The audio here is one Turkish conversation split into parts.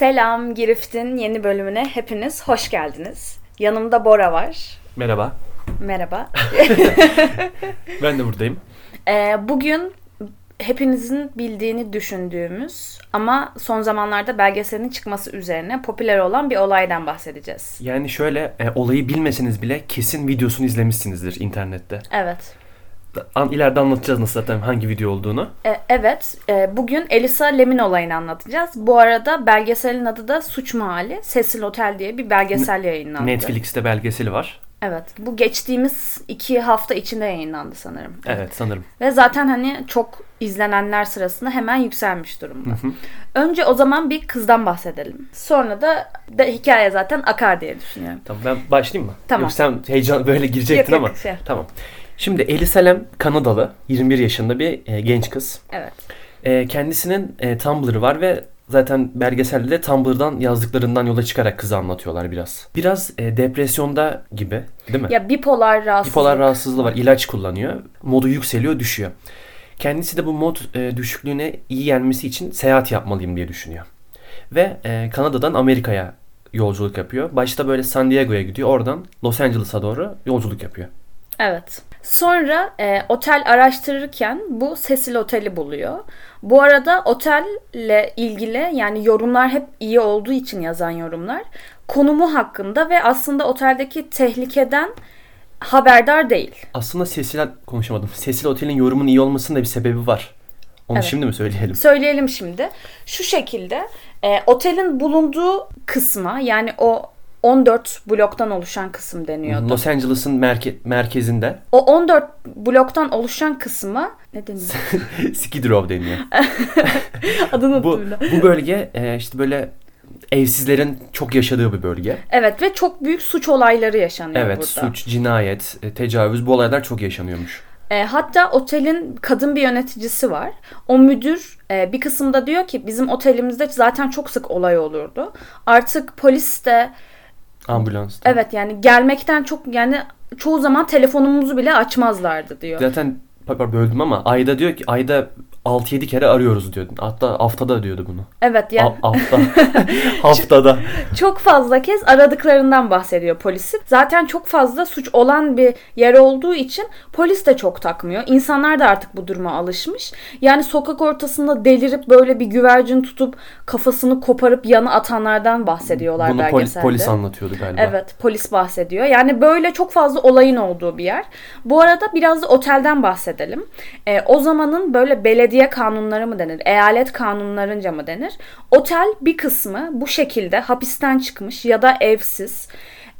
Selam Girift'in yeni bölümüne hepiniz hoş geldiniz. Yanımda Bora var. Merhaba. Merhaba. Ben de buradayım. Ee, bugün hepinizin bildiğini düşündüğümüz ama son zamanlarda belgeselin çıkması üzerine popüler olan bir olaydan bahsedeceğiz. Yani şöyle e, olayı bilmeseniz bile kesin videosunu izlemişsinizdir internette. Evet. An, ileride anlatacağız nasıl zaten hangi video olduğunu. E, evet, e, bugün Elisa Lem'in olayını anlatacağız. Bu arada belgeselin adı da Suç Mahalli, Cecil Otel diye bir belgesel yayınlandı. Netflix'te belgeseli var. Evet, bu geçtiğimiz iki hafta içinde yayınlandı sanırım. Evet sanırım. Ve zaten hani çok izlenenler sırasında hemen yükselmiş durumda. Önce o zaman bir kızdan bahsedelim. Sonra da, da hikaye zaten akar diye düşünüyorum. Tamam ben başlayayım mı? Tamam. Yok sen heyecan böyle girecektin Yok, yok, ama. şey. Tamam. Şimdi Elisa Lam Kanadalı 21 yaşında bir e, genç kız. Evet. E, kendisinin e, Tumblr'ı var ve zaten belgeselde de Tumblr'dan yazdıklarından yola çıkarak kızı anlatıyorlar biraz. Biraz e, depresyonda gibi değil mi? Ya bipolar rahatsızlık. Bipolar rahatsızlığı var. ilaç kullanıyor. Modu yükseliyor, düşüyor. Kendisi de bu mod e, düşüklüğüne iyi gelmesi için seyahat yapmalıyım diye düşünüyor. Ve e, Kanada'dan Amerika'ya yolculuk yapıyor. Başta böyle San Diego'ya gidiyor. Oradan Los Angeles'a doğru yolculuk yapıyor. Evet. Sonra e, otel araştırırken bu Cecil Oteli buluyor. Bu arada otelle ilgili yani yorumlar hep iyi olduğu için yazan yorumlar konumu hakkında ve aslında oteldeki tehlikeden haberdar değil. Aslında Cecil konuşamadım. Cecil Otel'in yorumunun iyi olmasının da bir sebebi var. Onu Evet. şimdi mi söyleyelim? Söyleyelim şimdi. Şu şekilde e, otelin bulunduğu kısma yani o 14 bloktan oluşan kısım deniyordu. Los Angeles'ın merke- merkezinde O 14 bloktan oluşan kısma ne deniyor? Skid Row deniyor. Adını bu, bu bölge e, işte böyle evsizlerin çok yaşadığı bir bölge. Evet ve çok büyük suç olayları yaşanıyor Evet burada. suç, cinayet, e, tecavüz bu olaylar çok yaşanıyormuş. E, hatta otelin kadın bir yöneticisi var. O müdür e, bir kısımda diyor ki bizim otelimizde zaten çok sık olay olurdu. Artık polis de Ambulans. evet yani gelmekten çok yani çoğu zaman telefonumuzu bile açmazlardı diyor. Zaten pardon böldüm ama ayda diyor ki ayda 6-7 kere arıyoruz diyordu. Hatta haftada diyordu bunu. Evet yani Ha- hafta. haftada. çok fazla kez aradıklarından bahsediyor polisi. Zaten çok fazla suç olan bir yer olduğu için polis de çok takmıyor. İnsanlar da artık bu duruma alışmış. Yani sokak ortasında delirip böyle bir güvercin tutup kafasını koparıp yana atanlardan bahsediyorlar Bunu polis, belgeselde. polis anlatıyordu galiba. Evet polis bahsediyor. Yani böyle çok fazla olayın olduğu bir yer. Bu arada biraz da otelden bahsedelim. Ee, o zamanın böyle belediye kanunları mı denir? Eyalet kanunlarınca mı denir? Otel bir kısmı bu şekilde hapisten çıkmış ya da evsiz.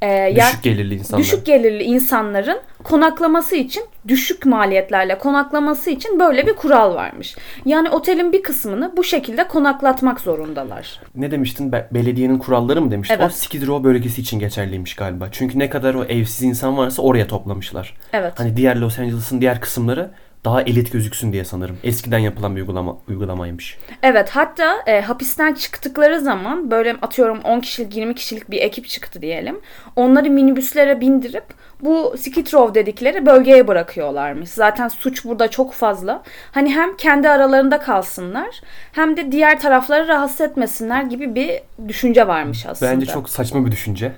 Ya- Düşük gelirli insanlar. düşük gelirli insanların konaklaması için düşük maliyetlerle konaklaması için böyle bir kural varmış. Yani otelin bir kısmını bu şekilde konaklatmak zorundalar. Ne demiştin? Be- belediyenin kuralları mı demiştin? O Evet. Skid Row bölgesi için geçerliymiş galiba. Çünkü ne kadar o evsiz insan varsa oraya toplamışlar. Evet. Hani diğer Los Angeles'ın diğer kısımları daha elit gözüksün diye sanırım. Eskiden yapılan bir uygulama uygulamaymış. Evet hatta e, hapisten çıktıkları zaman böyle atıyorum 10 kişilik 20 kişilik bir ekip çıktı diyelim. Onları minibüslere bindirip bu Skid Row dedikleri bölgeye bırakıyorlarmış. Zaten suç burada çok fazla. Hani hem kendi aralarında kalsınlar hem de diğer tarafları rahatsız etmesinler gibi bir düşünce varmış aslında. Bence çok saçma bir düşünce.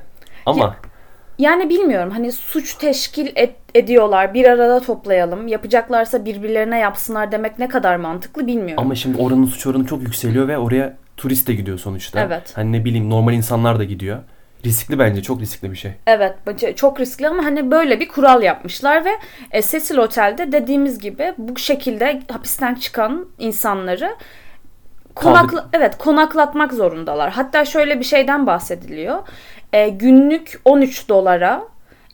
Ama Yani bilmiyorum hani suç teşkil et- ediyorlar bir arada toplayalım yapacaklarsa birbirlerine yapsınlar demek ne kadar mantıklı bilmiyorum. ama şimdi oranın suç oranı çok yükseliyor ve oraya turist de gidiyor sonuçta. Evet. Hani ne bileyim normal insanlar da gidiyor. Riskli bence çok riskli bir şey. Evet çok riskli ama hani böyle bir kural yapmışlar ve e, Cecil Otel'de dediğimiz gibi bu şekilde hapisten çıkan insanları konakla evet konaklatmak zorundalar. Hatta şöyle bir şeyden bahsediliyor. E, günlük 13 dolara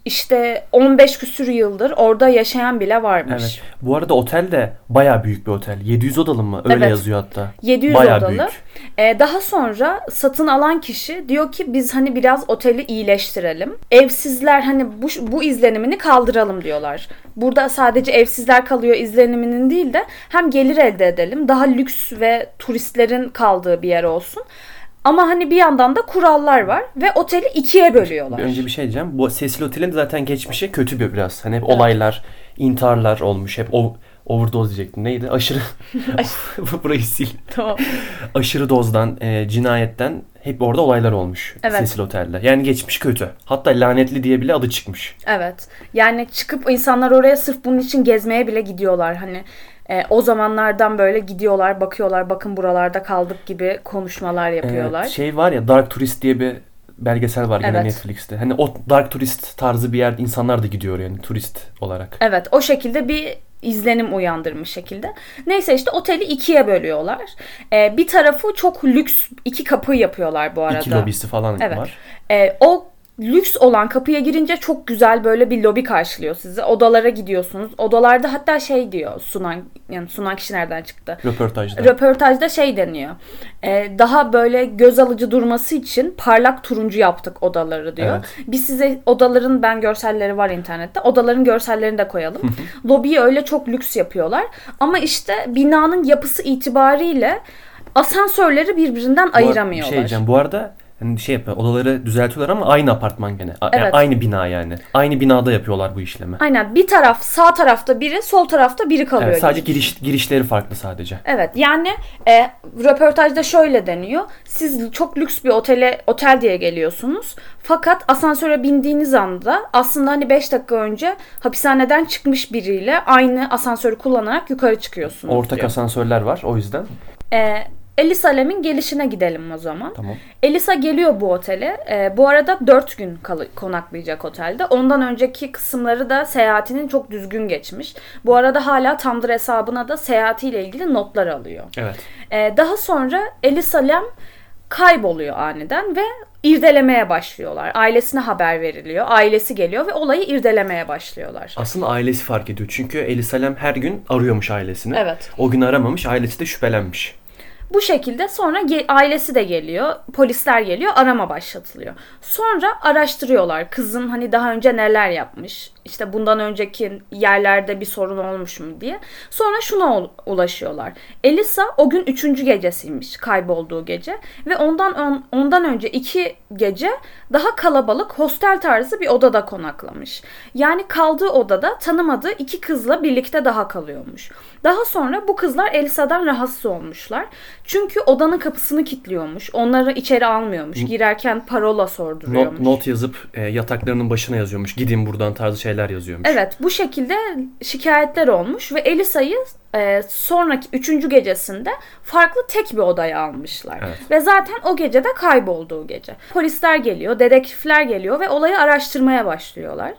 işte 15 küsür yıldır orada yaşayan bile varmış. Evet. Bu arada otel de baya büyük bir otel. 700 odalı mı? Öyle Evet. yazıyor hatta. 700 Bayağı odalı. büyük. Ee, daha sonra satın alan kişi diyor ki biz hani biraz oteli iyileştirelim. Evsizler hani bu, bu izlenimini kaldıralım diyorlar. Burada sadece evsizler kalıyor izleniminin değil de hem gelir elde edelim. Daha lüks ve turistlerin kaldığı bir yer olsun. Ama hani bir yandan da kurallar var ve oteli ikiye bölüyorlar. Önce bir şey diyeceğim. Bu Cecil Otel'in de zaten geçmişi kötü bir biraz. Hani hep olaylar, intiharlar olmuş. Hep o overdose diyecektim. Neydi? Aşırı burayı sil. Tamam. Aşırı dozdan, e, cinayetten hep orada olaylar olmuş. Evet. Cecil Otel'de. Yani geçmiş kötü. Hatta lanetli diye bile adı çıkmış. Evet. Yani çıkıp insanlar oraya sırf bunun için gezmeye bile gidiyorlar. Hani e, o zamanlardan böyle gidiyorlar, bakıyorlar, bakın buralarda kaldık gibi konuşmalar yapıyorlar. Evet, şey var ya Dark Tourist diye bir belgesel var yine Evet. Netflix'te. Hani o Dark Tourist tarzı bir yer insanlar da gidiyor yani turist olarak. Evet o şekilde bir izlenim uyandırmış şekilde. Neyse işte oteli ikiye bölüyorlar. Ee, bir tarafı çok lüks iki kapı yapıyorlar bu arada. İki lobisi falan Evet. var. Ee, o lüks olan kapıya girince çok güzel böyle bir lobi karşılıyor sizi. Odalara gidiyorsunuz. Odalarda hatta şey diyor sunan yani sunan kişi nereden çıktı? Röportajda. Röportajda şey deniyor. Ee, daha böyle göz alıcı durması için parlak turuncu yaptık odaları diyor. Evet. Biz size odaların ben görselleri var internette. Odaların görsellerini de koyalım. Lobiyi öyle çok lüks yapıyorlar. Ama işte binanın yapısı itibariyle asansörleri birbirinden Bu Bir ayıramıyorlar. şey diyeceğim. Bu arada hani şey yapıyor. Odaları düzeltiyorlar ama aynı apartman gene. A- Evet. aynı bina yani. Aynı binada yapıyorlar bu işlemi. Aynen bir taraf sağ tarafta biri sol tarafta biri kalıyor. Evet, sadece giriş girişleri farklı sadece. Evet yani e, röportajda şöyle deniyor. Siz çok lüks bir otele otel diye geliyorsunuz. Fakat asansöre bindiğiniz anda aslında hani 5 dakika önce hapishaneden çıkmış biriyle aynı asansörü kullanarak yukarı çıkıyorsunuz Ortak diyor. asansörler var o yüzden. E, Elisa Lam'in gelişine gidelim o zaman. Tamam. Elisa geliyor bu otele. E, bu arada 4 gün kal- konaklayacak otelde. Ondan önceki kısımları da seyahatinin çok düzgün geçmiş. Bu arada hala Tumblr hesabına da seyahatiyle ilgili notlar alıyor. Evet. Ee, daha sonra Elisa Lam kayboluyor aniden ve irdelemeye başlıyorlar. Ailesine haber veriliyor. Ailesi geliyor ve olayı irdelemeye başlıyorlar. Aslında ailesi fark ediyor. Çünkü Elisa Lam her gün arıyormuş ailesini. Evet. O gün aramamış. Ailesi de şüphelenmiş. Bu şekilde sonra ailesi de geliyor, polisler geliyor, arama başlatılıyor. Sonra araştırıyorlar kızın hani daha önce neler yapmış, işte bundan önceki yerlerde bir sorun olmuş mu diye. Sonra şuna ulaşıyorlar. Elisa o gün üçüncü gecesiymiş kaybolduğu gece ve ondan on- ondan önce iki gece daha kalabalık hostel tarzı bir odada konaklamış. Yani kaldığı odada tanımadığı iki kızla birlikte daha kalıyormuş. Daha sonra bu kızlar Elisa'dan rahatsız olmuşlar. Çünkü odanın kapısını kilitliyormuş. Onları içeri almıyormuş. Girerken parola sorduruyormuş. Not, not yazıp e, yataklarının başına yazıyormuş. Gidin buradan tarzı şeyler yazıyormuş. Evet bu şekilde şikayetler olmuş ve Elisa'yı e, sonraki üçüncü gecesinde farklı tek bir odaya almışlar. Evet. Ve zaten o gece de kaybolduğu gece. Polisler geliyor, dedektifler geliyor ve olayı araştırmaya başlıyorlar.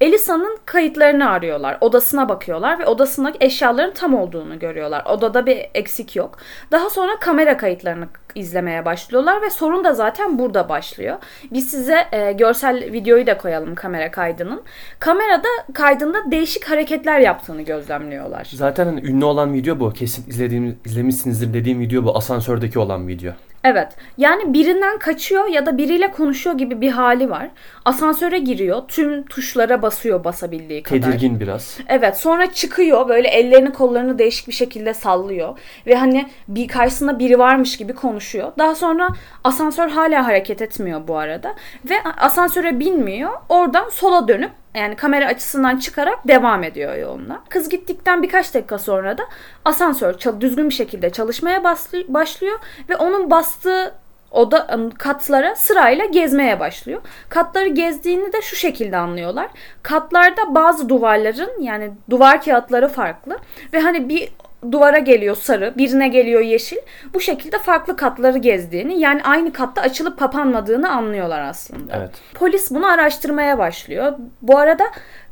Elisa'nın kayıtlarını arıyorlar. Odasına bakıyorlar ve odasındaki eşyaların tam olduğunu görüyorlar. Odada bir eksik yok. Daha sonra kamera kayıtlarını izlemeye başlıyorlar ve sorun da zaten burada başlıyor. Biz size e, görsel videoyu da koyalım kamera kaydının. Kamerada kaydında değişik hareketler yaptığını gözlemliyorlar. Zaten hani ünlü olan video bu. Kesin izlediğim, izlemişsinizdir dediğim video bu. Asansördeki olan video. Evet. Yani birinden kaçıyor ya da biriyle konuşuyor gibi bir hali var. Asansöre giriyor. Tüm tuşlara basıyor basabildiği kadar. Tedirgin biraz. Evet sonra çıkıyor böyle ellerini kollarını değişik bir şekilde sallıyor. Ve hani bir karşısında biri varmış gibi konuşuyor. Daha sonra asansör hala hareket etmiyor bu arada. Ve asansöre binmiyor. Oradan sola dönüp yani kamera açısından çıkarak devam ediyor yoluna. Kız gittikten birkaç dakika sonra da asansör düzgün bir şekilde çalışmaya başlıyor ve onun bastığı oda katlara sırayla gezmeye başlıyor. Katları gezdiğini de şu şekilde anlıyorlar. Katlarda bazı duvarların yani duvar kağıtları farklı ve hani bir duvara geliyor sarı, birine geliyor yeşil. Bu şekilde farklı katları gezdiğini, yani aynı katta açılıp kapanmadığını anlıyorlar aslında. Evet. Polis bunu araştırmaya başlıyor. Bu arada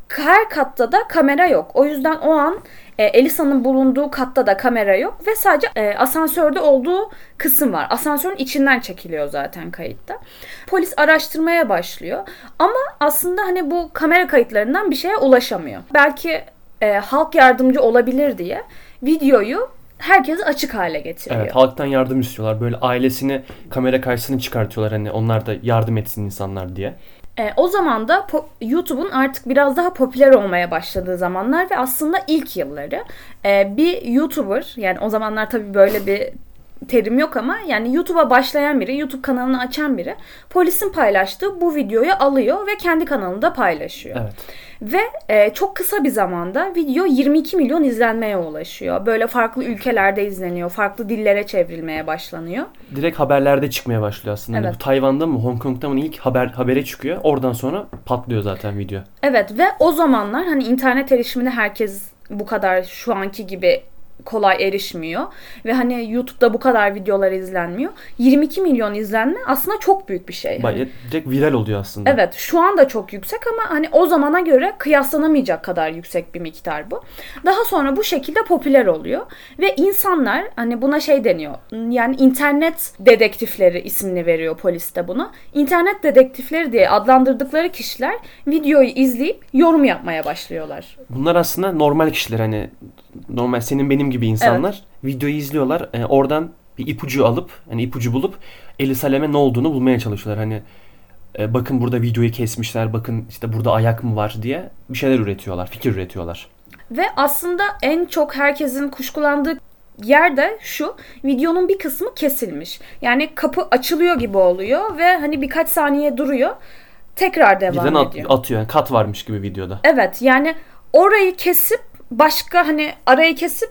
her katta da kamera yok. O yüzden o an e, Elisa'nın bulunduğu katta da kamera yok ve sadece e, asansörde olduğu kısım var. Asansörün içinden çekiliyor zaten kayıtta. Polis araştırmaya başlıyor ama aslında hani bu kamera kayıtlarından bir şeye ulaşamıyor. Belki e, halk yardımcı olabilir diye videoyu herkese açık hale getiriyor. Evet halktan yardım istiyorlar. Böyle ailesini kamera karşısına çıkartıyorlar hani onlar da yardım etsin insanlar diye. E, o zaman da YouTube'un artık biraz daha popüler olmaya başladığı zamanlar ve aslında ilk yılları e, bir YouTuber yani o zamanlar tabii böyle bir terim yok ama yani YouTube'a başlayan biri, YouTube kanalını açan biri polisin paylaştığı bu videoyu alıyor ve kendi kanalında paylaşıyor. Evet. Ve e, çok kısa bir zamanda video 22 milyon izlenmeye ulaşıyor. Böyle farklı ülkelerde izleniyor, farklı dillere çevrilmeye başlanıyor. Direkt haberlerde çıkmaya başlıyor aslında. Hani Evet. bu Tayvan'da mı Hong Kong'da mı ilk haber habere çıkıyor. Oradan sonra patlıyor zaten video. Evet ve o zamanlar hani internet erişimine herkes bu kadar şu anki gibi kolay erişmiyor ve hani YouTube'da bu kadar videolar izlenmiyor. 22 milyon izlenme aslında çok büyük bir şey. Bayağı direkt viral oluyor aslında. Evet şu anda çok yüksek ama hani o zamana göre kıyaslanamayacak kadar yüksek bir miktar bu. Daha sonra bu şekilde popüler oluyor ve insanlar hani buna şey deniyor yani internet dedektifleri ismini veriyor polis de buna. İnternet dedektifleri diye adlandırdıkları kişiler videoyu izleyip yorum yapmaya başlıyorlar. Bunlar aslında normal kişiler hani normal senin benim gibi insanlar videoyu izliyorlar. e, oradan bir ipucu alıp hani ipucu bulup Eli Salem'e ne olduğunu bulmaya çalışıyorlar. Hani e, bakın burada videoyu kesmişler. Bakın işte burada ayak mı var diye bir şeyler üretiyorlar. Fikir üretiyorlar. Ve aslında en çok herkesin kuşkulandığı yer de şu. Videonun bir kısmı kesilmiş. Yani kapı açılıyor gibi oluyor ve hani birkaç saniye duruyor. Tekrar devam Birden at- ediyor. atıyor. Yani kat varmış gibi videoda. Evet yani orayı kesip başka hani arayı kesip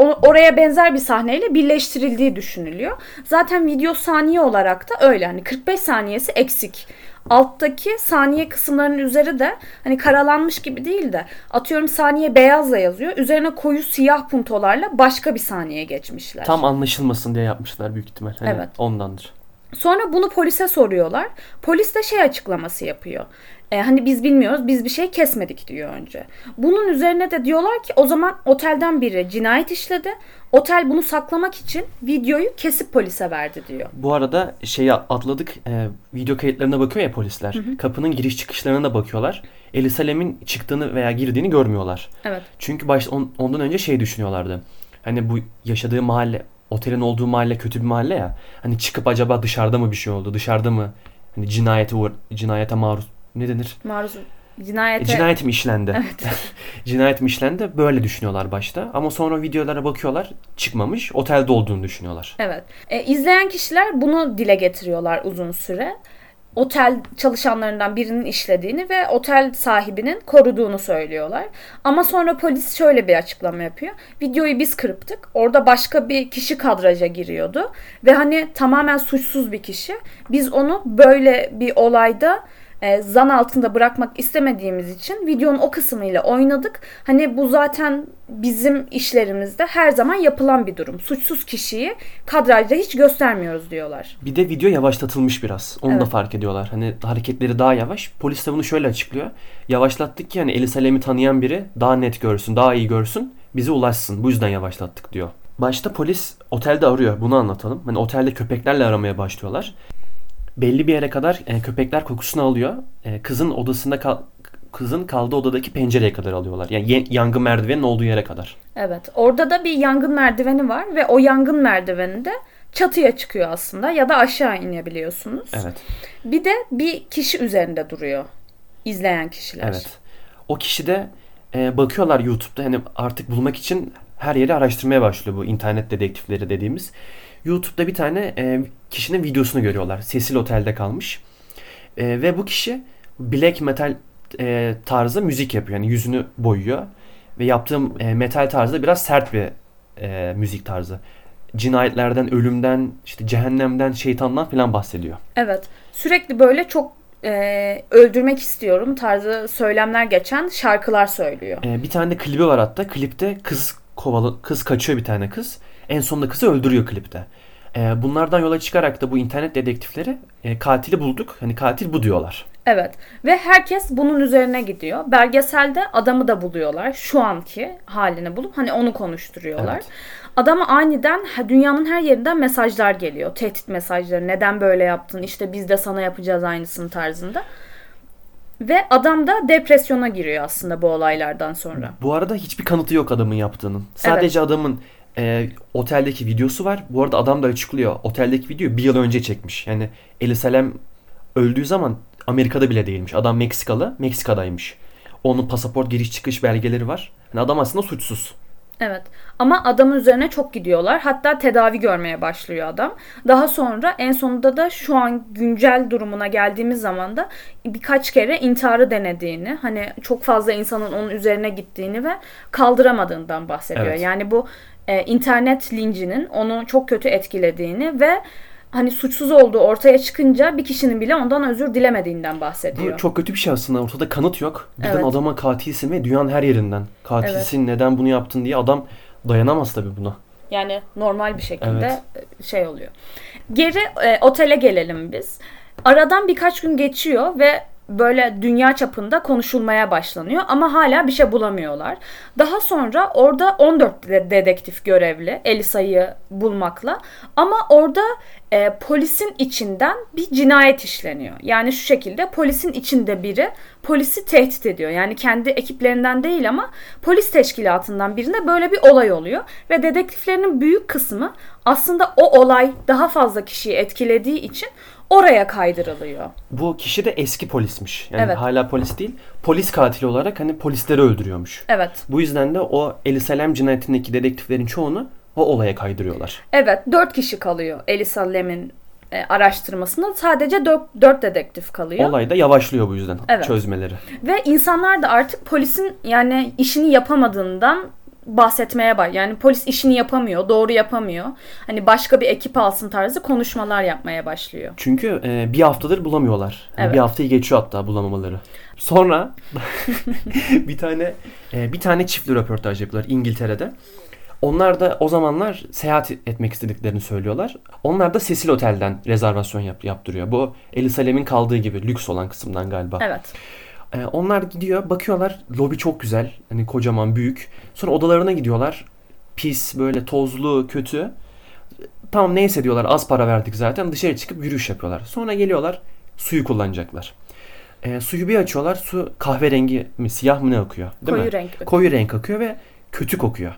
oraya benzer bir sahneyle birleştirildiği düşünülüyor. Zaten video saniye olarak da öyle. Hani 45 saniyesi eksik. Alttaki saniye kısımlarının üzeri de hani karalanmış gibi değil de atıyorum saniye beyazla yazıyor. Üzerine koyu siyah puntolarla başka bir saniye geçmişler. Tam anlaşılmasın diye yapmışlar büyük ihtimal. Hani Evet. Ondandır. Sonra bunu polise soruyorlar. Polis de şey açıklaması yapıyor. E, hani biz bilmiyoruz, biz bir şey kesmedik diyor önce. Bunun üzerine de diyorlar ki o zaman otelden biri cinayet işledi. Otel bunu saklamak için videoyu kesip polise verdi diyor. Bu arada şeyi atladık. E, video kayıtlarına bakıyor ya polisler. Kapının giriş çıkışlarına da bakıyorlar. Eli Salem'in çıktığını veya girdiğini görmüyorlar. Evet. Çünkü baş, on- ondan önce şey düşünüyorlardı. Hani bu yaşadığı mahalle, otelin olduğu mahalle kötü bir mahalle ya. Hani çıkıp acaba dışarıda mı bir şey oldu? Dışarıda mı hani cinayete uğra- cinayete maruz ne denir? Maruz E, cinayete cinayet mi işlendi? cinayet mi işlendi? Böyle düşünüyorlar başta. Ama sonra videolara bakıyorlar çıkmamış. Otelde olduğunu düşünüyorlar. Evet. E, izleyen kişiler bunu dile getiriyorlar uzun süre. Otel çalışanlarından birinin işlediğini ve otel sahibinin koruduğunu söylüyorlar. Ama sonra polis şöyle bir açıklama yapıyor. Videoyu biz kırptık. Orada başka bir kişi kadraja giriyordu. Ve hani tamamen suçsuz bir kişi. Biz onu böyle bir olayda e, zan altında bırakmak istemediğimiz için videonun o kısmıyla oynadık. Hani bu zaten bizim işlerimizde her zaman yapılan bir durum. Suçsuz kişiyi kadrajda hiç göstermiyoruz diyorlar. Bir de video yavaşlatılmış biraz. Onu da Evet. fark ediyorlar. Hani hareketleri daha yavaş. Polis de bunu şöyle açıklıyor. Yavaşlattık ki hani Eli Salem'i tanıyan biri daha net görsün, daha iyi görsün, bize ulaşsın. Bu yüzden yavaşlattık diyor. Başta polis otelde arıyor. Bunu anlatalım. Hani otelde köpeklerle aramaya başlıyorlar. Belli bir yere kadar e, köpekler kokusunu alıyor. E, kızın odasında kal kızın kaldığı odadaki pencereye kadar alıyorlar. Yani yangın merdivenin olduğu yere kadar. Evet. Orada da bir yangın merdiveni var ve o yangın merdiveni de çatıya çıkıyor aslında ya da aşağı inebiliyorsunuz. Evet. Bir de bir kişi üzerinde duruyor izleyen kişiler. Evet. O kişi de e, bakıyorlar YouTube'da hani artık bulmak için her yeri araştırmaya başlıyor bu internet dedektifleri dediğimiz. YouTube'da bir tane e, kişinin videosunu görüyorlar. Cecil Otel'de kalmış. E, ve bu kişi black metal e, tarzı müzik yapıyor. Yani yüzünü boyuyor. Ve yaptığım e, metal tarzı biraz sert bir e, müzik tarzı. Cinayetlerden, ölümden, işte cehennemden, şeytandan falan bahsediyor. Evet. Sürekli böyle çok e, öldürmek istiyorum tarzı söylemler geçen şarkılar söylüyor. Ee, bir tane de klibi var hatta. Klipte kız kovalı kız kaçıyor bir tane kız. En sonunda kızı öldürüyor klipte. Ee, bunlardan yola çıkarak da bu internet dedektifleri e, katili bulduk. Hani katil bu diyorlar. Evet ve herkes bunun üzerine gidiyor. Belgeselde adamı da buluyorlar. Şu anki halini bulup hani onu konuşturuyorlar. Evet. Adama aniden dünyanın her yerinden mesajlar geliyor. Tehdit mesajları. Neden böyle yaptın? İşte biz de sana yapacağız aynısını tarzında. Ve adam da depresyona giriyor aslında bu olaylardan sonra. Bu arada hiçbir kanıtı yok adamın yaptığının. Sadece adamın e, oteldeki videosu var. Bu arada adam da açıklıyor. Oteldeki videoyu bir yıl önce çekmiş. Yani Eli Salem öldüğü zaman Amerika'da bile değilmiş. Adam Meksikalı, Meksika'daymış. Onun pasaport giriş çıkış belgeleri var. Yani adam aslında suçsuz. Evet ama adamın üzerine çok gidiyorlar. Hatta tedavi görmeye başlıyor adam. Daha sonra en sonunda da şu an güncel durumuna geldiğimiz zaman da birkaç kere intiharı denediğini, hani çok fazla insanın onun üzerine gittiğini ve kaldıramadığından bahsediyor. Evet. Yani bu e, internet lincinin onu çok kötü etkilediğini ve hani suçsuz olduğu ortaya çıkınca bir kişinin bile ondan özür dilemediğinden bahsediyor. Bu çok kötü bir şey aslında. Ortada kanıt yok. Birden Evet. adama katilsin ve dünyanın her yerinden. Katilsin neden bunu yaptın diye adam dayanamaz tabii buna. Yani normal bir şekilde şey oluyor. Geri e, otele gelelim biz. Aradan birkaç gün geçiyor ve böyle dünya çapında konuşulmaya başlanıyor ama hala bir şey bulamıyorlar. Daha sonra orada 14 de- dedektif görevli Elisa'yı bulmakla ama orada e, polisin içinden bir cinayet işleniyor. Yani şu şekilde polisin içinde biri polisi tehdit ediyor. Yani kendi ekiplerinden değil ama polis teşkilatından birinde böyle bir olay oluyor. Ve dedektiflerin büyük kısmı aslında o olay daha fazla kişiyi etkilediği için oraya kaydırılıyor. Bu kişi de eski polismiş. Yani Evet. hala polis değil. Polis katili olarak hani polisleri öldürüyormuş. Evet. Bu yüzden de o Elisa Lam cinayetindeki dedektiflerin çoğunu o olaya kaydırıyorlar. Evet, dört kişi kalıyor Elisa Lam'in e, araştırmasında. Sadece dört, dört dedektif kalıyor. Olay da yavaşlıyor bu yüzden Evet. çözmeleri. Ve insanlar da artık polisin yani işini yapamadığından bahsetmeye bak. Yani polis işini yapamıyor, doğru yapamıyor. Hani başka bir ekip alsın tarzı konuşmalar yapmaya başlıyor. Çünkü e, bir haftadır bulamıyorlar. Yani Evet. Bir haftayı geçiyor hatta bulamamaları. Sonra bir tane e, bir tane çiftli röportaj yapıyorlar İngiltere'de. Onlar da o zamanlar seyahat etmek istediklerini söylüyorlar. Onlar da Cecil Otel'den rezervasyon yap, yaptırıyor. Bu Elisa Lam'in kaldığı gibi lüks olan kısımdan galiba. Evet. Ee, onlar gidiyor bakıyorlar lobi çok güzel hani kocaman büyük. Sonra odalarına gidiyorlar pis böyle tozlu kötü. Tamam neyse diyorlar az para verdik zaten dışarı çıkıp yürüyüş yapıyorlar. Sonra geliyorlar suyu kullanacaklar. Ee, suyu bir açıyorlar su kahverengi mi siyah mı ne akıyor değil Koyu mi? renk. Koyu renk akıyor ve kötü kokuyor.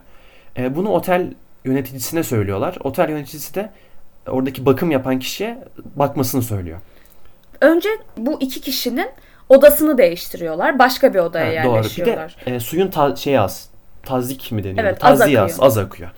Ee, bunu otel yöneticisine söylüyorlar. Otel yöneticisi de oradaki bakım yapan kişiye bakmasını söylüyor. Önce bu iki kişinin odasını değiştiriyorlar. Başka bir odaya Ha, doğru. Bir yerleşiyorlar. de e, suyun ta- şey az. Tazik mi deniyor? Evet, az akıyor. az, az akıyor.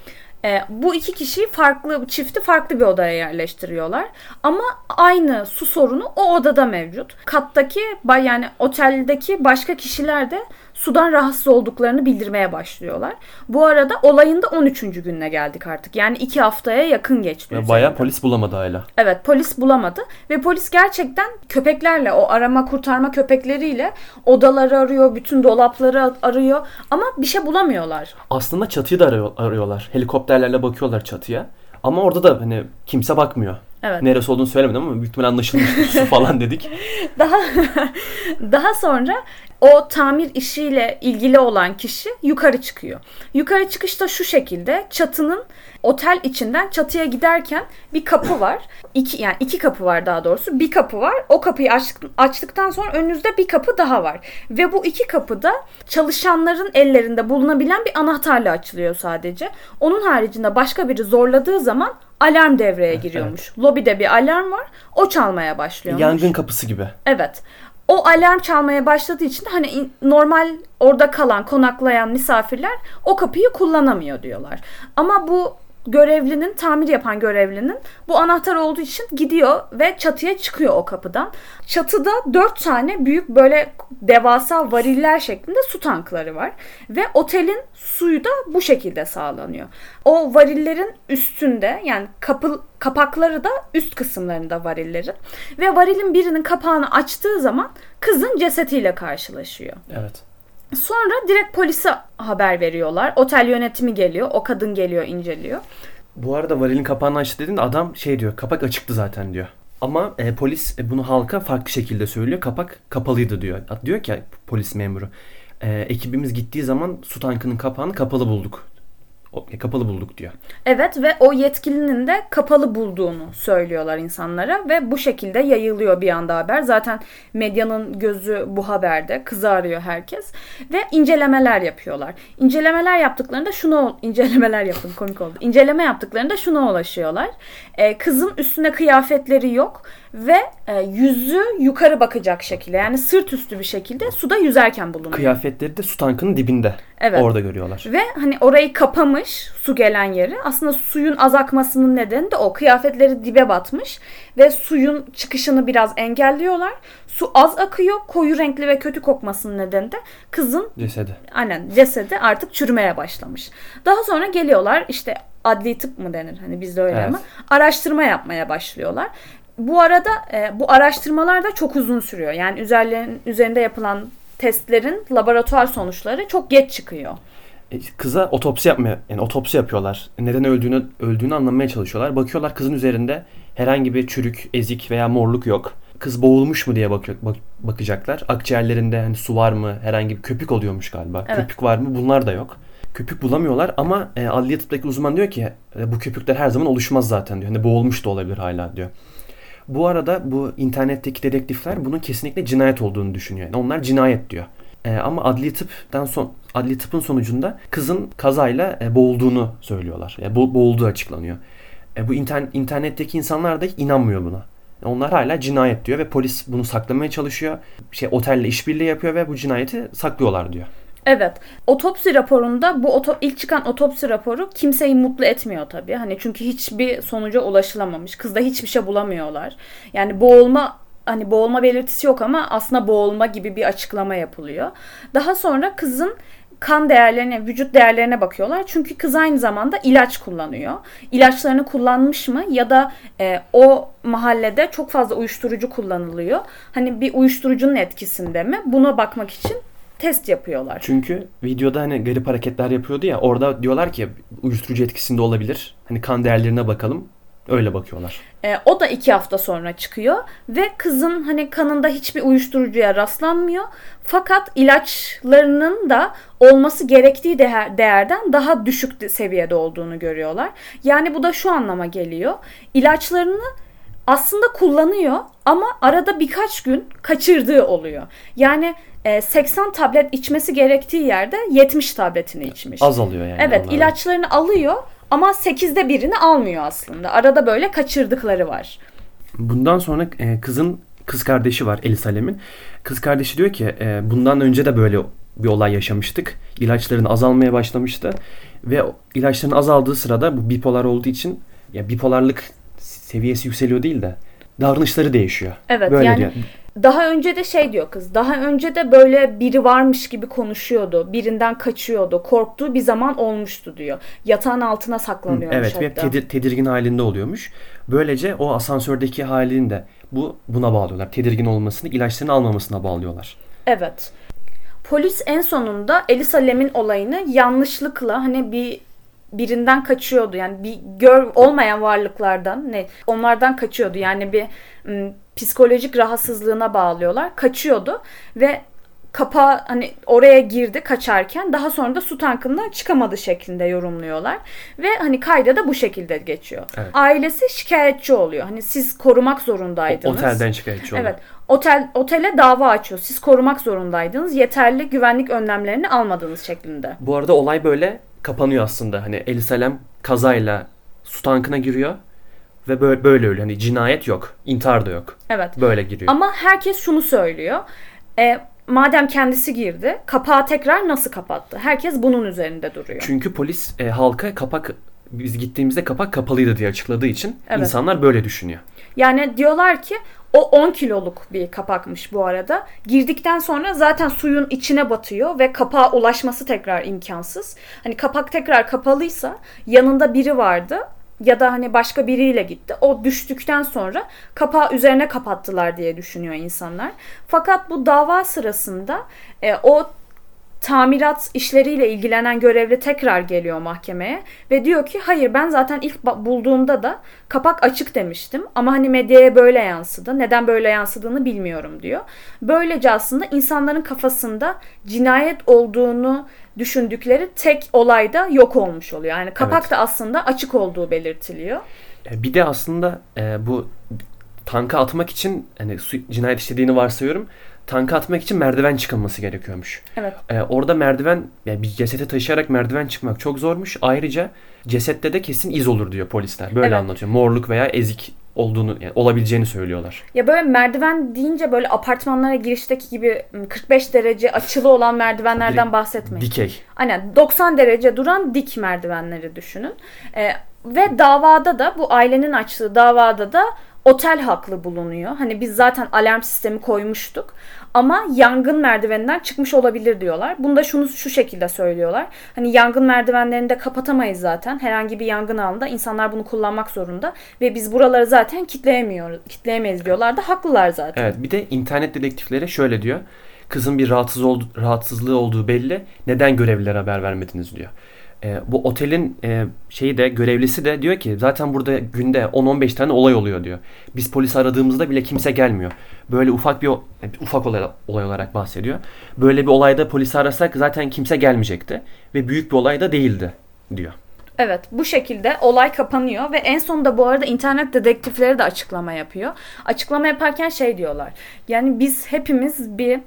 E, bu iki kişiyi farklı çifti farklı bir odaya yerleştiriyorlar. Ama aynı su sorunu o odada mevcut. Kattaki yani oteldeki başka kişiler de sudan rahatsız olduklarını bildirmeye başlıyorlar. Bu arada olayın da 13. gününe geldik artık. Yani iki haftaya yakın geçti. Ve bayağı polis bulamadı hala. Evet polis bulamadı ve polis gerçekten köpeklerle o arama kurtarma köpekleriyle odaları arıyor, bütün dolapları arıyor ama bir şey bulamıyorlar. Aslında çatıyı da arıyor- arıyorlar. Helikopterlerle bakıyorlar çatıya. Ama orada da hani kimse bakmıyor. Evet. Neresi olduğunu söylemedim ama büyük ihtimalle anlaşılmıştır. Su falan dedik. Daha daha sonra o tamir işiyle ilgili olan kişi yukarı çıkıyor. Yukarı çıkışta şu şekilde çatının otel içinden çatıya giderken bir kapı var. İki yani iki kapı var daha doğrusu. Bir kapı var. O kapıyı açtık, açtıktan sonra önünüzde bir kapı daha var. Ve bu iki kapı da çalışanların ellerinde bulunabilen bir anahtarla açılıyor sadece. Onun haricinde başka biri zorladığı zaman alarm devreye giriyormuş. Lobide bir alarm var. O çalmaya başlıyormuş. Yangın kapısı gibi. Evet. O alarm çalmaya başladığı için de hani normal orada kalan, konaklayan misafirler o kapıyı kullanamıyor diyorlar. Ama bu görevlinin, tamir yapan görevlinin bu anahtar olduğu için gidiyor ve çatıya çıkıyor o kapıdan. Çatıda dört tane büyük böyle devasa variller şeklinde su tankları var. Ve otelin suyu da bu şekilde sağlanıyor. O varillerin üstünde yani kapı, kapakları da üst kısımlarında varillerin. Ve varilin birinin kapağını açtığı zaman kızın cesetiyle karşılaşıyor. Evet. Sonra direkt polise haber veriyorlar. Otel yönetimi geliyor. O kadın geliyor, inceliyor. Bu arada varilin kapağını açtı dediğinde adam şey diyor. Kapak açıktı zaten diyor. Ama e, polis e, bunu halka farklı şekilde söylüyor. Kapak kapalıydı diyor. Diyor ki polis memuru. E, ekibimiz gittiği zaman su tankının kapağını kapalı bulduk. E, kapalı bulduk diyor. Evet ve o yetkilinin de kapalı bulduğunu söylüyorlar insanlara ve bu şekilde yayılıyor bir anda haber. Zaten medyanın gözü bu haberde. Kızı arıyor herkes ve incelemeler yapıyorlar. İncelemeler yaptıklarında şuna incelemeler yapın komik oldu. İnceleme yaptıklarında şuna ulaşıyorlar. Ee, kızın üstüne kıyafetleri yok ve e, yüzü yukarı bakacak şekilde yani sırt üstü bir şekilde suda yüzerken bulunuyor. Kıyafetleri de su tankının dibinde. Evet. Orada görüyorlar. Ve hani orayı kapamış su gelen yeri. Aslında suyun az akmasının nedeni de o. Kıyafetleri dibe batmış ve suyun çıkışını biraz engelliyorlar. Su az akıyor. Koyu renkli ve kötü kokmasının nedeni de kızın Cesedi. aynen cesedi artık çürümeye başlamış. Daha sonra geliyorlar işte adli tıp mı denir hani bizde öyle Evet. ama araştırma yapmaya başlıyorlar. Bu arada e, bu araştırmalar da çok uzun sürüyor. Yani üzerlerin, üzerinde yapılan testlerin laboratuvar sonuçları çok geç çıkıyor. E, Kıza otopsi yapmaya yani otopsi yapıyorlar. Neden öldüğünü öldüğünü anlamaya çalışıyorlar. Bakıyorlar kızın üzerinde herhangi bir çürük, ezik veya morluk yok. Kız boğulmuş mu diye bakıyor, bak- bakacaklar. Akciğerlerinde hani su var mı? Herhangi bir köpük oluyormuş galiba. Evet. Köpük var mı? Bunlar da yok. Köpük bulamıyorlar ama e, adliye tıptaki uzman diyor ki e, bu köpükler her zaman oluşmaz zaten diyor. Hani boğulmuş da olabilir hala diyor. Bu arada bu internetteki dedektifler bunun kesinlikle cinayet olduğunu düşünüyor. Yani onlar cinayet diyor. E, ama adli tıptan son adli tıpın sonucunda kızın kazayla e, boğulduğunu söylüyorlar. E, bo- boğulduğu açıklanıyor. E, bu internet, internetteki insanlar da inanmıyor buna. Onlar hala cinayet diyor ve polis bunu saklamaya çalışıyor. Şey otelle işbirliği yapıyor ve bu cinayeti saklıyorlar diyor. Evet. Otopsi raporunda bu oto, ilk çıkan otopsi raporu kimseyi mutlu etmiyor tabii. Hani çünkü hiçbir sonuca ulaşılamamış. Kızda hiçbir şey bulamıyorlar. Yani boğulma hani boğulma belirtisi yok ama aslında boğulma gibi bir açıklama yapılıyor. Daha sonra kızın kan değerlerine, vücut değerlerine bakıyorlar. Çünkü kız aynı zamanda ilaç kullanıyor. İlaçlarını kullanmış mı ya da e, o mahallede çok fazla uyuşturucu kullanılıyor. Hani bir uyuşturucunun etkisinde mi? Buna bakmak için test yapıyorlar. Çünkü videoda hani garip hareketler yapıyordu ya orada diyorlar ki uyuşturucu etkisinde olabilir. Hani kan değerlerine bakalım. Öyle bakıyorlar. E, o da iki hafta sonra çıkıyor ve kızın hani kanında hiçbir uyuşturucuya rastlanmıyor. Fakat ilaçlarının da olması gerektiği değer, değerden daha düşük de- seviyede olduğunu görüyorlar. Yani bu da şu anlama geliyor. İlaçlarını aslında kullanıyor ama arada birkaç gün kaçırdığı oluyor. Yani e, 80 tablet içmesi gerektiği yerde 70 tabletini içmiş. Az alıyor yani. Evet onlardan. ilaçlarını alıyor ama 8'de birini almıyor aslında. Arada böyle kaçırdıkları var. Bundan sonra e, kızın kız kardeşi var Lem'in. Kız kardeşi diyor ki e, bundan önce de böyle bir olay yaşamıştık. İlaçların azalmaya başlamıştı ve ilaçların azaldığı sırada bu bipolar olduğu için ya bipolarlık seviyesi yükseliyor değil de davranışları değişiyor. Evet, böyle yani- diyor. Daha önce de şey diyor kız. Daha önce de böyle biri varmış gibi konuşuyordu. Birinden kaçıyordu. Korktuğu bir zaman olmuştu diyor. Yatağın altına saklanıyormuş Evet ve hatta. tedir- tedirgin halinde oluyormuş. Böylece o asansördeki halini de bu buna bağlıyorlar. Tedirgin olmasını, ilaçlarını almamasına bağlıyorlar. Evet. Polis en sonunda Elisa Lem'in olayını yanlışlıkla hani bir birinden kaçıyordu. Yani bir gör olmayan varlıklardan ne onlardan kaçıyordu. Yani bir m, psikolojik rahatsızlığına bağlıyorlar. Kaçıyordu ve kapağı hani oraya girdi kaçarken daha sonra da su tankından çıkamadı şeklinde yorumluyorlar. Ve hani kayda da bu şekilde geçiyor. Evet. Ailesi şikayetçi oluyor. Hani siz korumak O- zorundaydınız. otelden şikayetçi oluyor. Evet. Otel otele dava açıyor. Siz korumak zorundaydınız. Yeterli güvenlik önlemlerini almadınız şeklinde. Bu arada olay böyle kapanıyor aslında. Hani Elisa Lam kazayla su tankına giriyor ve böyle, böyle ölüyor. Hani cinayet yok, intihar da yok. Evet. Böyle giriyor. Ama herkes şunu söylüyor. E, madem kendisi girdi, kapağı tekrar nasıl kapattı? Herkes bunun üzerinde duruyor. Çünkü polis e, halka kapak biz gittiğimizde kapak kapalıydı diye açıkladığı için Evet. insanlar böyle düşünüyor. Yani diyorlar ki o 10 kiloluk bir kapakmış bu arada. Girdikten sonra zaten suyun içine batıyor ve kapağa ulaşması tekrar imkansız. Hani kapak tekrar kapalıysa yanında biri vardı ya da hani başka biriyle gitti. O düştükten sonra kapağı üzerine kapattılar diye düşünüyor insanlar. Fakat bu dava sırasında e, o tamirat işleriyle ilgilenen görevli tekrar geliyor mahkemeye ve diyor ki hayır ben zaten ilk bulduğumda da kapak açık demiştim ama hani medyaya böyle yansıdı. Neden böyle yansıdığını bilmiyorum diyor. Böylece aslında insanların kafasında cinayet olduğunu düşündükleri tek olayda yok olmuş oluyor. Yani kapak Evet. da aslında açık olduğu belirtiliyor. E, bir de aslında e, bu tanka atmak için hani cinayet işlediğini varsayıyorum. Tanka atmak için merdiven çıkılması gerekiyormuş. Evet. E, orada merdiven yani bir cesete taşıyarak merdiven çıkmak çok zormuş. Ayrıca cesette de kesin iz olur diyor polisler. Böyle Evet. anlatıyor. Morluk veya ezik olduğunu yani olabileceğini söylüyorlar. Ya böyle merdiven deyince böyle apartmanlara girişteki gibi 45 derece açılı olan merdivenlerden Direkt bahsetmeyin. Dikey. Aynen 90 derece duran dik merdivenleri düşünün. Ee, ve davada da bu ailenin açtığı davada da otel haklı bulunuyor. Hani biz zaten alarm sistemi koymuştuk. Ama yangın merdiveninden çıkmış olabilir diyorlar. Bunu da şunu şu şekilde söylüyorlar. Hani yangın merdivenlerini de kapatamayız zaten. Herhangi bir yangın anında insanlar bunu kullanmak zorunda. Ve biz buraları zaten kitleyemiyoruz, kitleyemeyiz diyorlar da haklılar zaten. Evet bir de internet dedektifleri şöyle diyor. Kızın bir rahatsız oldu, rahatsızlığı olduğu belli. Neden görevlilere haber vermediniz diyor. E, bu otelin e, şeyi de görevlisi de diyor ki zaten burada günde 10-15 tane olay oluyor diyor. Biz polis aradığımızda bile kimse gelmiyor. Böyle ufak bir yani ufak olay, olay olarak bahsediyor. Böyle bir olayda polisi arasak zaten kimse gelmeyecekti ve büyük bir olay da değildi diyor. Evet bu şekilde olay kapanıyor ve en sonunda bu arada internet dedektifleri de açıklama yapıyor. Açıklama yaparken şey diyorlar. Yani biz hepimiz bir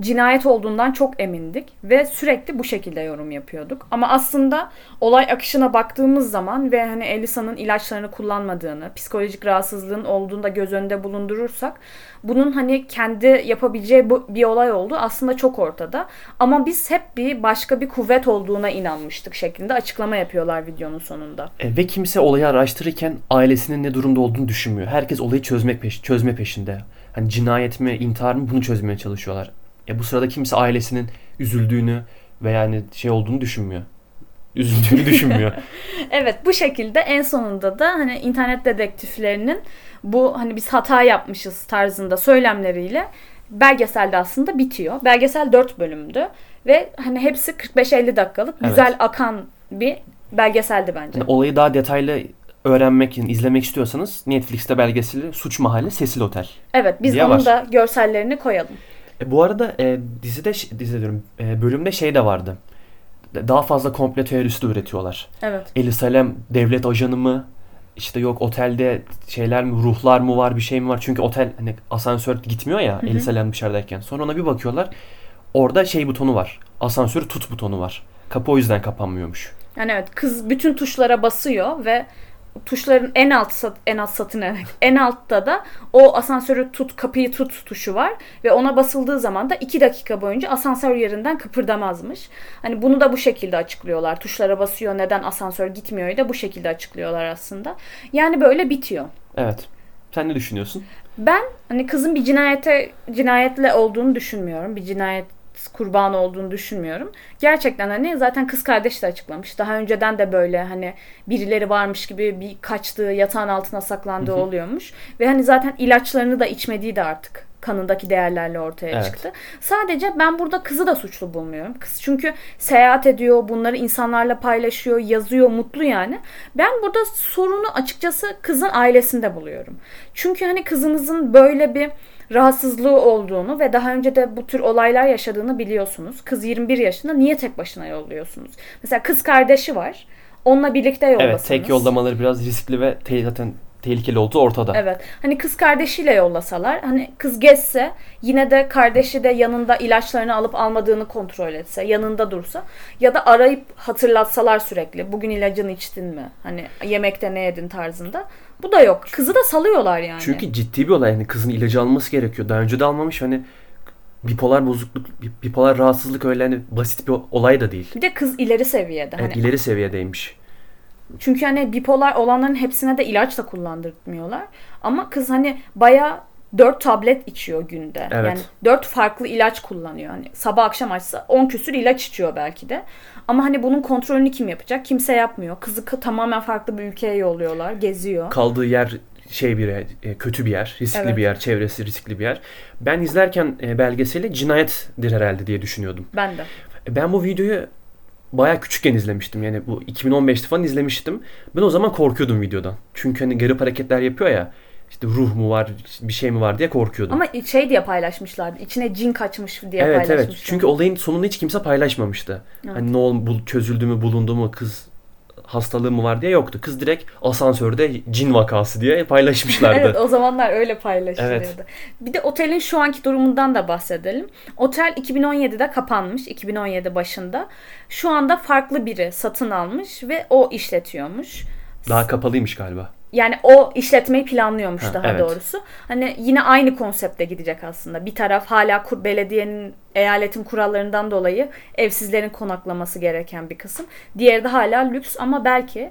cinayet olduğundan çok emindik ve sürekli bu şekilde yorum yapıyorduk. Ama aslında olay akışına baktığımız zaman ve hani Elisa'nın ilaçlarını kullanmadığını, psikolojik rahatsızlığın olduğunu da göz önünde bulundurursak bunun hani kendi yapabileceği bir olay oldu aslında çok ortada. Ama biz hep bir başka bir kuvvet olduğuna inanmıştık şeklinde açıklama yapıyorlar videonun sonunda. E, ve kimse olayı araştırırken ailesinin ne durumda olduğunu düşünmüyor. Herkes olayı çözmek peş çözme peşinde. Hani cinayet mi, intihar mı bunu çözmeye çalışıyorlar. Ya bu sırada kimse ailesinin üzüldüğünü ve yani şey olduğunu düşünmüyor. Üzüldüğünü düşünmüyor. evet bu şekilde en sonunda da hani internet dedektiflerinin bu hani biz hata yapmışız tarzında söylemleriyle belgeselde aslında bitiyor. Belgesel 4 bölümdü ve hani hepsi 45-50 dakikalık güzel evet. akan bir belgeseldi bence. Yani olayı daha detaylı öğrenmek için izlemek istiyorsanız Netflix'te belgeseli Suç Mahalli Sesil Otel. Evet biz onun var. da görsellerini koyalım. E, bu arada e, dizide dizi diyorum e, bölümde şey de vardı. Daha fazla komple teorisi de üretiyorlar. Evet. Eli Salem devlet ajanı mı? İşte yok otelde şeyler mi ruhlar mı var bir şey mi var? Çünkü otel hani asansör gitmiyor ya Eli Salem dışarıdayken. Sonra ona bir bakıyorlar. Orada şey butonu var. Asansörü tut butonu var. Kapı o yüzden kapanmıyormuş. Yani evet kız bütün tuşlara basıyor ve tuşların en alt sat, en alt satını en altta da o asansörü tut kapıyı tut tuşu var ve ona basıldığı zaman da 2 dakika boyunca asansör yerinden kıpırdamazmış. Hani bunu da bu şekilde açıklıyorlar. Tuşlara basıyor neden asansör gitmiyor da bu şekilde açıklıyorlar aslında. Yani böyle bitiyor. Evet. Sen ne düşünüyorsun? Ben hani kızın bir cinayete cinayetle olduğunu düşünmüyorum. Bir cinayet kurbanı olduğunu düşünmüyorum. Gerçekten hani zaten kız kardeş de açıklamış. Daha önceden de böyle hani birileri varmış gibi bir kaçtığı, yatağın altına saklandığı oluyormuş. Ve hani zaten ilaçlarını da içmediği de artık kanındaki değerlerle ortaya evet. çıktı. Sadece ben burada kızı da suçlu bulmuyorum. Kız çünkü seyahat ediyor, bunları insanlarla paylaşıyor, yazıyor, mutlu yani. Ben burada sorunu açıkçası kızın ailesinde buluyorum. Çünkü hani kızınızın böyle bir rahatsızlığı olduğunu ve daha önce de bu tür olaylar yaşadığını biliyorsunuz. Kız 21 yaşında niye tek başına yolluyorsunuz? Mesela kız kardeşi var. Onunla birlikte yollasanız. Evet tek yollamaları biraz riskli ve te- zaten tehlikeli olduğu ortada. Evet. Hani kız kardeşiyle yollasalar hani kız gezse yine de kardeşi de yanında ilaçlarını alıp almadığını kontrol etse yanında dursa ya da arayıp hatırlatsalar sürekli bugün ilacını içtin mi? Hani yemekte ne yedin tarzında. Bu da yok. Kızı da salıyorlar yani. Çünkü ciddi bir olay. Yani kızın ilacı alması gerekiyor. Daha önce de almamış. Hani bipolar bozukluk, bipolar rahatsızlık öyle hani basit bir olay da değil. Bir de kız ileri seviyede. Evet, hani ileri seviyedeymiş. Çünkü hani bipolar olanların hepsine de ilaç da kullandırmıyorlar. Ama kız hani baya 4 tablet içiyor günde. Evet. Yani 4 farklı ilaç kullanıyor. Hani sabah akşam açsa 10 küsür ilaç içiyor belki de. Ama hani bunun kontrolünü kim yapacak? Kimse yapmıyor. Kızı tamamen farklı bir ülkeye yolluyorlar. Geziyor. Kaldığı yer şey bir yer, e, kötü bir yer, riskli evet. bir yer, çevresi riskli bir yer. Ben izlerken e, belgeseli cinayettir herhalde diye düşünüyordum. Ben de. Ben bu videoyu bayağı küçükken izlemiştim. Yani bu 2015'te falan izlemiştim. Ben o zaman korkuyordum videodan. Çünkü hani garip hareketler yapıyor ya işte ruh mu var bir şey mi var diye korkuyordum. Ama şey diye paylaşmışlardı. İçine cin kaçmış diye evet, paylaşmışlar. Evet evet. Çünkü olayın sonunu hiç kimse paylaşmamıştı. Evet. Hani ne oldu çözüldü mü bulundu mu kız hastalığı mı var diye yoktu. Kız direkt asansörde cin vakası diye paylaşmışlardı. evet o zamanlar öyle paylaşılıyordu. Evet. Bir de otelin şu anki durumundan da bahsedelim. Otel 2017'de kapanmış. 2017 başında. Şu anda farklı biri satın almış ve o işletiyormuş. Daha kapalıymış galiba. Yani o işletmeyi planlıyormuş Ha, daha evet. doğrusu. Hani yine aynı konsepte gidecek aslında. Bir taraf hala kur, belediyenin, eyaletin kurallarından dolayı evsizlerin konaklaması gereken bir kısım. Diğeri de hala lüks ama belki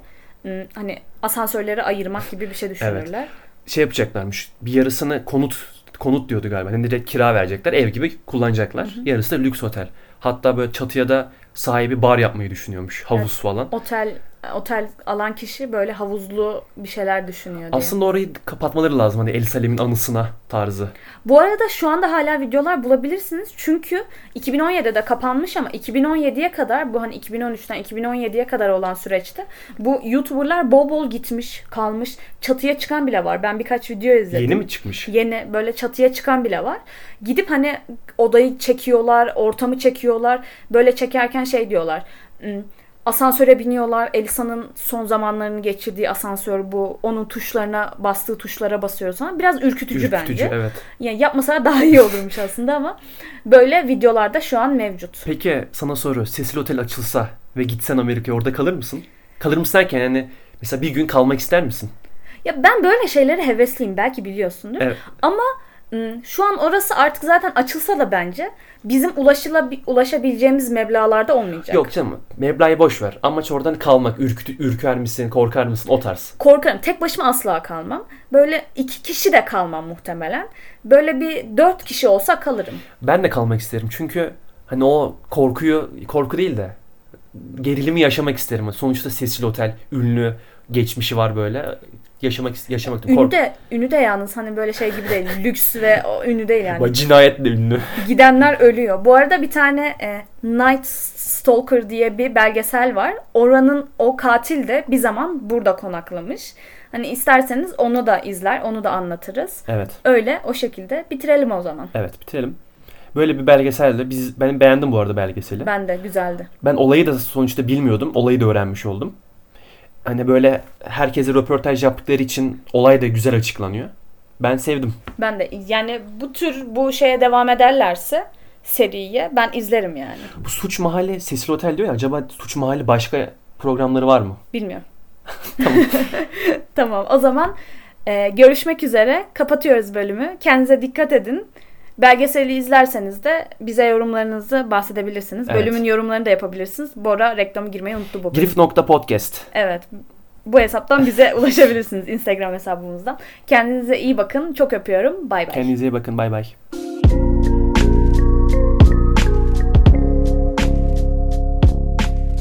hani asansörleri ayırmak gibi bir şey düşünürler. Şey yapacaklarmış. Bir yarısını konut konut diyordu galiba. Yani direkt kira verecekler. Ev gibi kullanacaklar. Yarısı da lüks otel. Hatta böyle çatıya da sahibi bar yapmayı düşünüyormuş. Havuz Evet. falan. Otel otel alan kişi böyle havuzlu bir şeyler düşünüyor diye. Aslında orayı kapatmaları lazım. Hani El Salem'in anısına tarzı. Bu arada şu anda hala videolar bulabilirsiniz. Çünkü 2017'de kapanmış ama 2017'ye kadar bu hani 2013'ten 2017'ye kadar olan süreçte bu YouTuber'lar bol bol gitmiş, kalmış. Çatıya çıkan bile var. Ben birkaç video izledim. Yeni mi çıkmış? Yeni böyle çatıya çıkan bile var. Gidip hani odayı çekiyorlar, ortamı çekiyorlar. Böyle çekerken şey diyorlar. "Hmm, Asansöre biniyorlar. Elisa'nın son zamanlarını geçirdiği asansör bu. Onun tuşlarına bastığı tuşlara basıyoruz falan. Biraz ürkütücü, bence. evet. Yani yapmasalar daha iyi olurmuş aslında ama böyle videolarda şu an mevcut. Peki sana soru. Cecil Otel açılsa ve gitsen Amerika'ya orada kalır mısın? Kalır mısın derken yani mesela bir gün kalmak ister misin? Ya ben böyle şeylere hevesliyim belki biliyorsundur. Evet. Ama şu an orası artık zaten açılsa da bence bizim ulaşıla, ulaşabileceğimiz meblağlarda olmayacak. Yok canım. Meblağı boş ver. Amaç oradan kalmak. Ürkütü, ürker misin? Korkar mısın? O tarz. Korkarım. Tek başıma asla kalmam. Böyle iki kişi de kalmam muhtemelen. Böyle bir dört kişi olsa kalırım. Ben de kalmak isterim. Çünkü hani o korkuyu, korku değil de gerilimi yaşamak isterim. Sonuçta Cecil Otel ünlü geçmişi var böyle. Yaşamak yaşamak Ünü kork. de, ünü de yalnız hani böyle şey gibi değil. Lüks ve o ünü değil yani. Bak, Cinayetle ünlü. Gidenler ölüyor. Bu arada bir tane e, Night Stalker diye bir belgesel var. Oranın o katil de bir zaman burada konaklamış. Hani isterseniz onu da izler, onu da anlatırız. Evet. Öyle o şekilde bitirelim o zaman. Evet bitirelim. Böyle bir belgeselde biz ben beğendim bu arada belgeseli. Ben de güzeldi. Ben olayı da sonuçta bilmiyordum. Olayı da öğrenmiş oldum. Hani böyle herkese röportaj yaptıkları için olay da güzel açıklanıyor. Ben sevdim. Ben de yani bu tür bu şeye devam ederlerse seriye ben izlerim yani. Bu Suç Mahalli Cecil Otel diyor ya acaba Suç Mahalli başka programları var mı? Bilmiyorum. tamam. o zaman e, görüşmek üzere. Kapatıyoruz bölümü. Kendinize dikkat edin. Belgeseli izlerseniz de bize yorumlarınızı bahsedebilirsiniz. Evet. Bölümün yorumlarını da yapabilirsiniz. Bora reklamı girmeyi unuttu bu. Grif.podcast. Evet. Bu hesaptan bize ulaşabilirsiniz Instagram hesabımızdan. Kendinize iyi bakın. Çok öpüyorum. Bay bay. Kendinize iyi bakın. Bay bay.